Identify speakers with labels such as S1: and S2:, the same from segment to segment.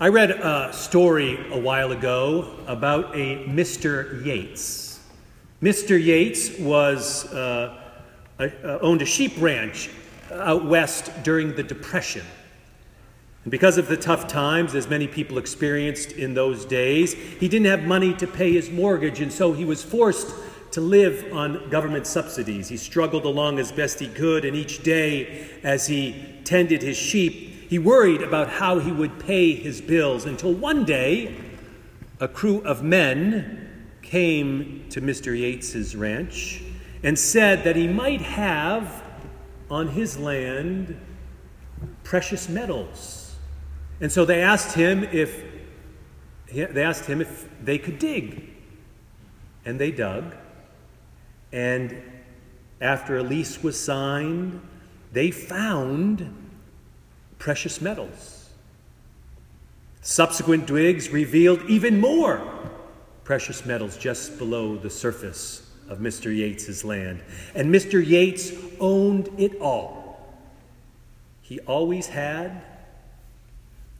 S1: I read a story a while ago about a Mr. Yates. Mr. Yates was uh, a, uh, owned a sheep ranch out west during the Depression. And because of the tough times, as many people experienced in those days, he didn't have money to pay his mortgage, and so he was forced to live on government subsidies. He struggled along as best he could, and each day as he tended his sheep, he worried about how he would pay his bills until one day a crew of men came to Mr. Yates's ranch and said that he might have on his land precious metals. And so they asked him if they asked him if they could dig. And they dug. And after a lease was signed, they found precious metals. Subsequent digs revealed even more precious metals just below the surface of Mr. Yates's land. And Mr. Yates owned it all. He always had.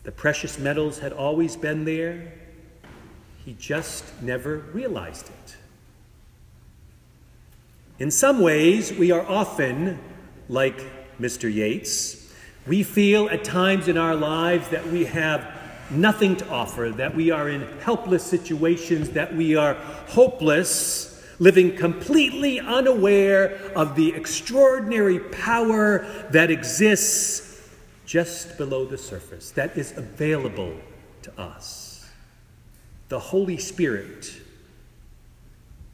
S1: The precious metals had always been there. He just never realized it. In some ways, we are often like Mr. Yates. We feel at times in our lives that we have nothing to offer, that we are in helpless situations, that we are hopeless, living completely unaware of the extraordinary power that exists just below the surface, that is available to us. The Holy Spirit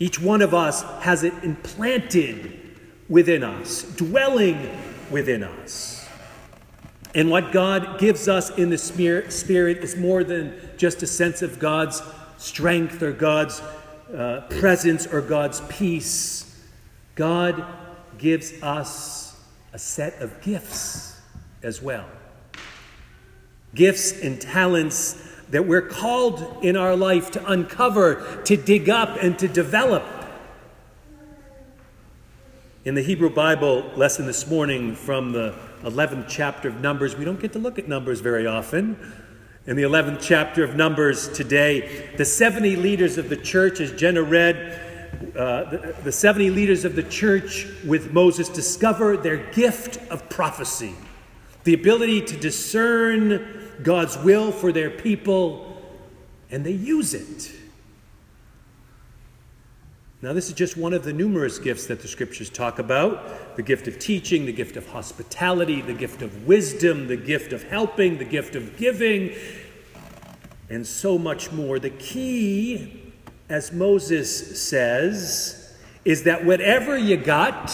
S1: each one of us has it implanted within us, dwelling within us. And what God gives us in the Spirit is more than just a sense of God's strength or God's uh, presence or God's peace. God gives us a set of gifts as well. Gifts and talents that we're called in our life to uncover, to dig up, and to develop. In the Hebrew Bible lesson this morning from the 11th chapter of Numbers, we don't get to look at Numbers very often. In the 11th chapter of Numbers today, the 70 leaders of the church, as Jenna read, uh, the, the 70 leaders of the church with Moses discover their gift of prophecy, the ability to discern God's will for their people, and they use it. Now, this is just one of the numerous gifts that the scriptures talk about the gift of teaching, the gift of hospitality, the gift of wisdom, the gift of helping, the gift of giving, and so much more. The key, as Moses says, is that whatever you got,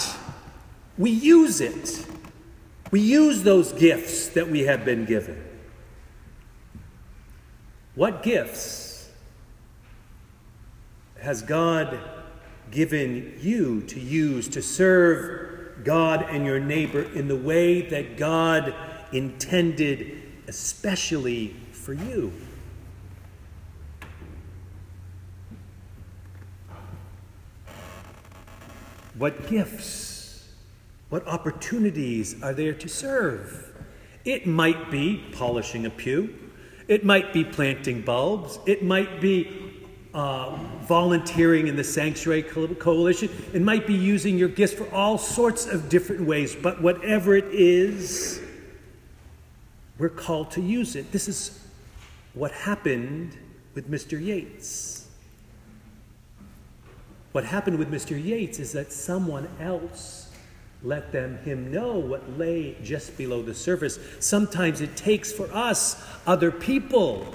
S1: we use it. We use those gifts that we have been given. What gifts has God given you to use to serve God and your neighbor in the way that God intended, especially for you? What gifts, what opportunities are there to serve? It might be polishing a pew. It might be planting bulbs. It might be uh, volunteering in the Sanctuary Coalition. It might be using your gifts for all sorts of different ways. But whatever it is, we're called to use it. This is what happened with Mr. Yates. What happened with Mr. Yates is that someone else let them him know what lay just below the surface. Sometimes it takes for us other people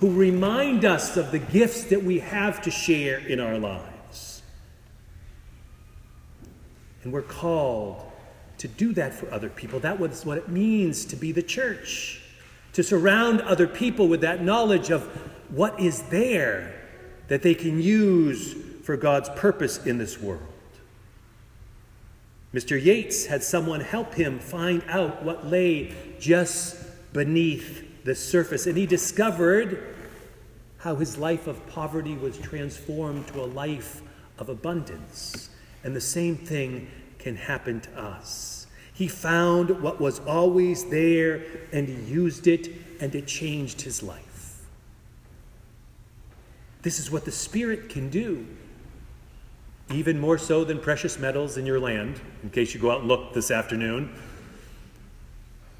S1: who remind us of the gifts that we have to share in our lives. And we're called to do that for other people. That was what it means to be the church, to surround other people with that knowledge of what is there that they can use for God's purpose in this world. Mr. Yates had someone help him find out what lay just beneath the surface, and he discovered how his life of poverty was transformed to a life of abundance. And the same thing can happen to us. He found what was always there and he used it, and it changed his life. this is what the Spirit can do. Even more so than precious metals in your land, in case you go out and look this afternoon.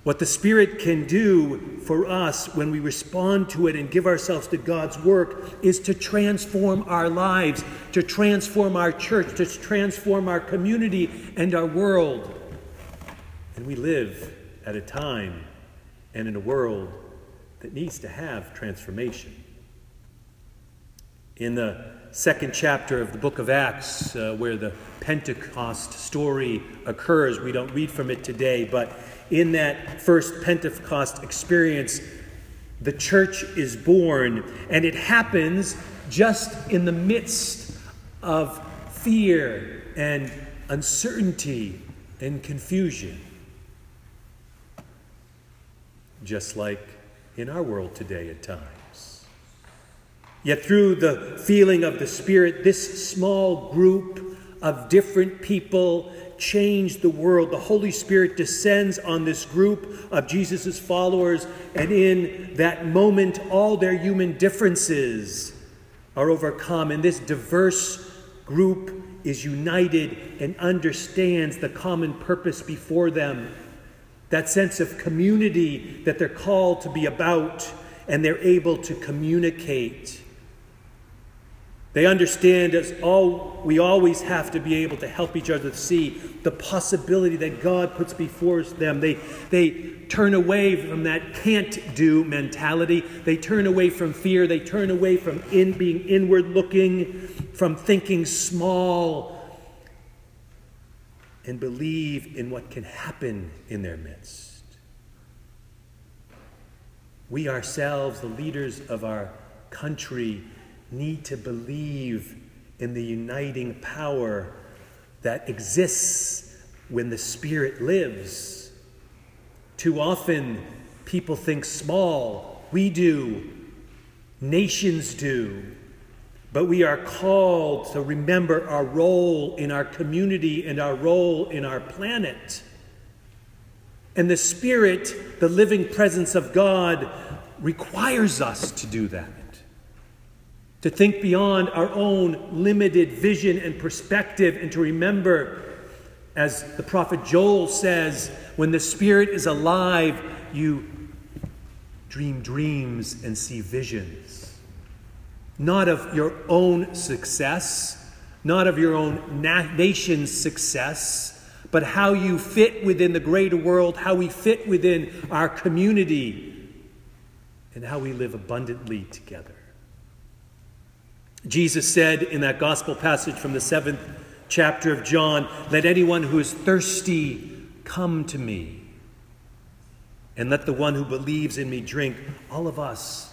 S1: What the Spirit can do for us when we respond to it and give ourselves to God's work is to transform our lives, to transform our church, to transform our community and our world. And we live at a time and in a world that needs to have transformation. In the second chapter of the book of Acts, uh, where the Pentecost story occurs, we don't read from it today, but in that first Pentecost experience, the church is born, and it happens just in the midst of fear and uncertainty and confusion. Just like in our world today at times. Yet, through the feeling of the Spirit, this small group of different people change the world. The Holy Spirit descends on this group of Jesus' followers, and in that moment, all their human differences are overcome. And this diverse group is united and understands the common purpose before them. That sense of community that they're called to be about, and they're able to communicate. They understand as all we always have to be able to help each other see the possibility that God puts before them. They, they turn away from that can't do mentality. They turn away from fear. They turn away from in being inward looking, from thinking small, and believe in what can happen in their midst. We ourselves, the leaders of our country, need to believe in the uniting power that exists when the Spirit lives. Too often, people think small. We do, nations do. But we are called to remember our role in our community and our role in our planet. And the Spirit, the living presence of God, requires us to do that to think beyond our own limited vision and perspective, and to remember, as the prophet Joel says, when the Spirit is alive, you dream dreams and see visions. Not of your own success, not of your own na- nation's success, but how you fit within the greater world, how we fit within our community, and how we live abundantly together. Jesus said in that gospel passage from the seventh chapter of John, Let anyone who is thirsty come to me, and let the one who believes in me drink. All of us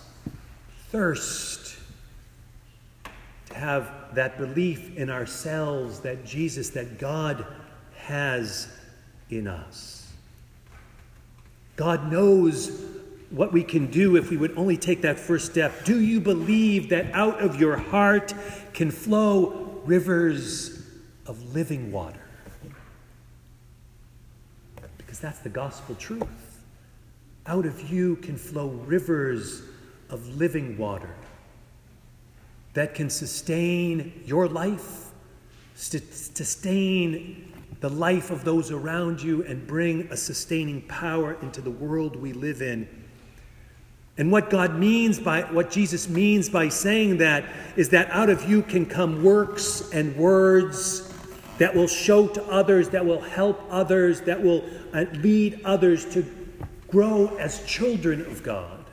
S1: thirst to have that belief in ourselves that Jesus, that God has in us. God knows what we can do if we would only take that first step. Do you believe that out of your heart can flow rivers of living water? Because that's the gospel truth. Out of you can flow rivers of living water that can sustain your life, sustain the life of those around you, and bring a sustaining power into the world we live in and what God means by what Jesus means by saying that is that out of you can come works and words that will show to others, that will help others, that will uh, lead others to grow as children of God.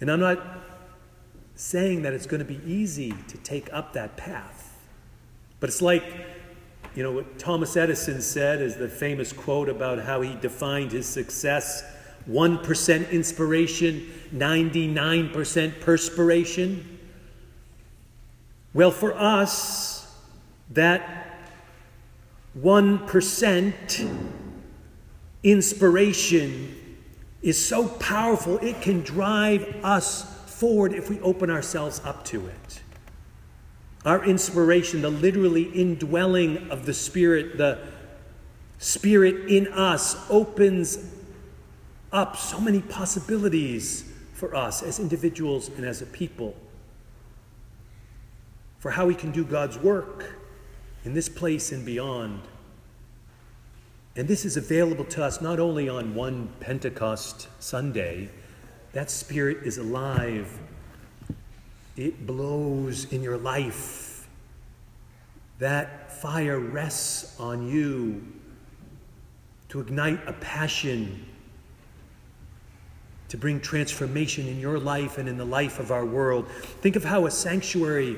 S1: And I'm not saying that it's going to be easy to take up that path. But it's like, you know, what Thomas Edison said is the famous quote about how he defined his success 1% inspiration, 99% perspiration. Well, for us, that 1% inspiration is so powerful, it can drive us forward if we open ourselves up to it. Our inspiration, the literally indwelling of the Spirit, the Spirit in us, opens up so many possibilities for us as individuals and as a people, for how we can do God's work in this place and beyond. And this is available to us not only on one Pentecost Sunday, that Spirit is alive. It blows in your life. That fire rests on you to ignite a passion, to bring transformation in your life and in the life of our world. Think of how a sanctuary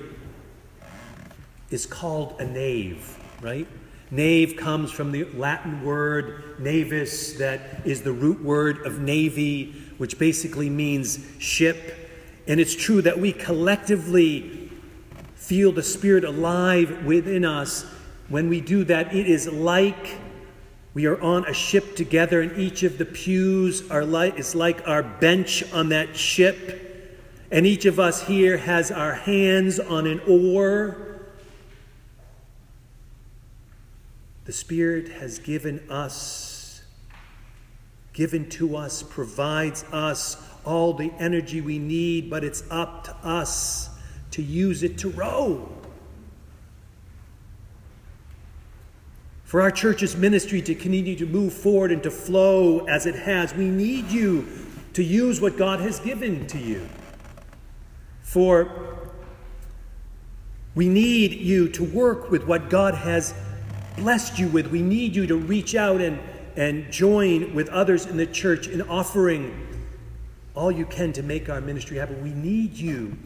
S1: is called a nave, right? Nave comes from the Latin word navis, that is the root word of navy, which basically means ship. And it's true that we collectively feel the Spirit alive within us. When we do that, it is like we are on a ship together, and each of the pews are like, is like our bench on that ship. And each of us here has our hands on an oar The Spirit has given us, given to us, provides us all the energy we need, but it's up to us to use it to row. For our church's ministry to continue to move forward and to flow as it has, we need you to use what God has given to you. For we need you to work with what God has blessed you with. We need you to reach out and, and join with others in the church in offering all you can to make our ministry happen. We need you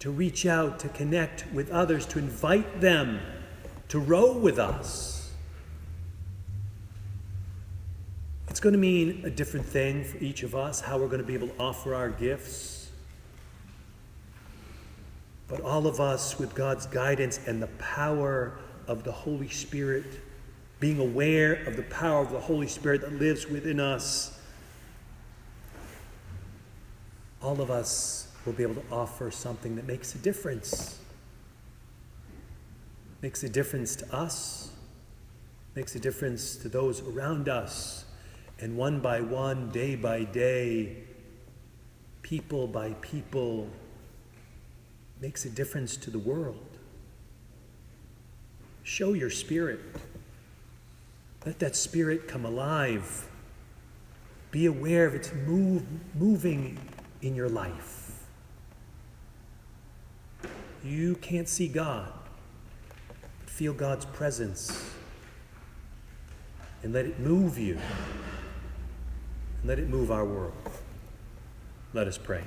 S1: to reach out, to connect with others, to invite them to row with us. It's going to mean a different thing for each of us, how we're going to be able to offer our gifts. But all of us, with God's guidance and the power of the Holy Spirit, being aware of the power of the Holy Spirit that lives within us, all of us will be able to offer something that makes a difference. Makes a difference to us, makes a difference to those around us, and one by one, day by day, people by people, makes a difference to the world. Show your spirit. Let that spirit come alive. Be aware of its move, moving in your life. You can't see God, but feel God's presence and let it move you let it move our world. Let us pray.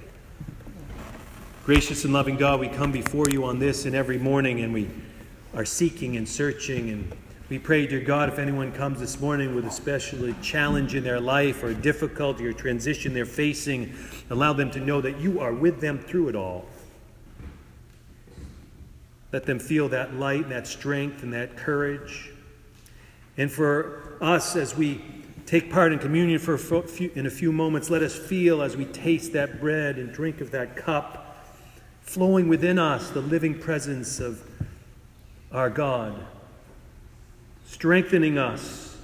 S1: Gracious and loving God, we come before you on this and every morning and we are seeking and searching. And we pray, dear God, if anyone comes this morning with a special challenge in their life or difficulty or transition they're facing, allow them to know that you are with them through it all. Let them feel that light and that strength and that courage. And for us, as we take part in communion for a few, in a few moments, let us feel as we taste that bread and drink of that cup, flowing within us the living presence of our God, strengthening us,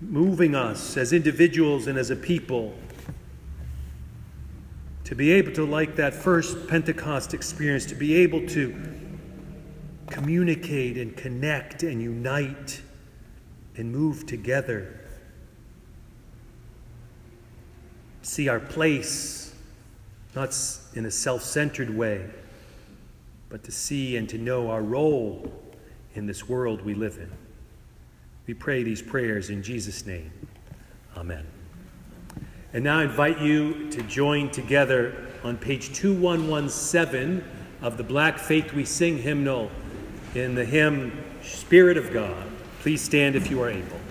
S1: moving us as individuals and as a people to be able to, like that first Pentecost experience, to be able to communicate and connect and unite and move together. See our place, not in a self centered way but to see and to know our role in this world we live in. We pray these prayers in Jesus' name. Amen. And now I invite you to join together on page 2117 of the Black Faith We Sing hymnal in the hymn Spirit of God. Please stand if you are able.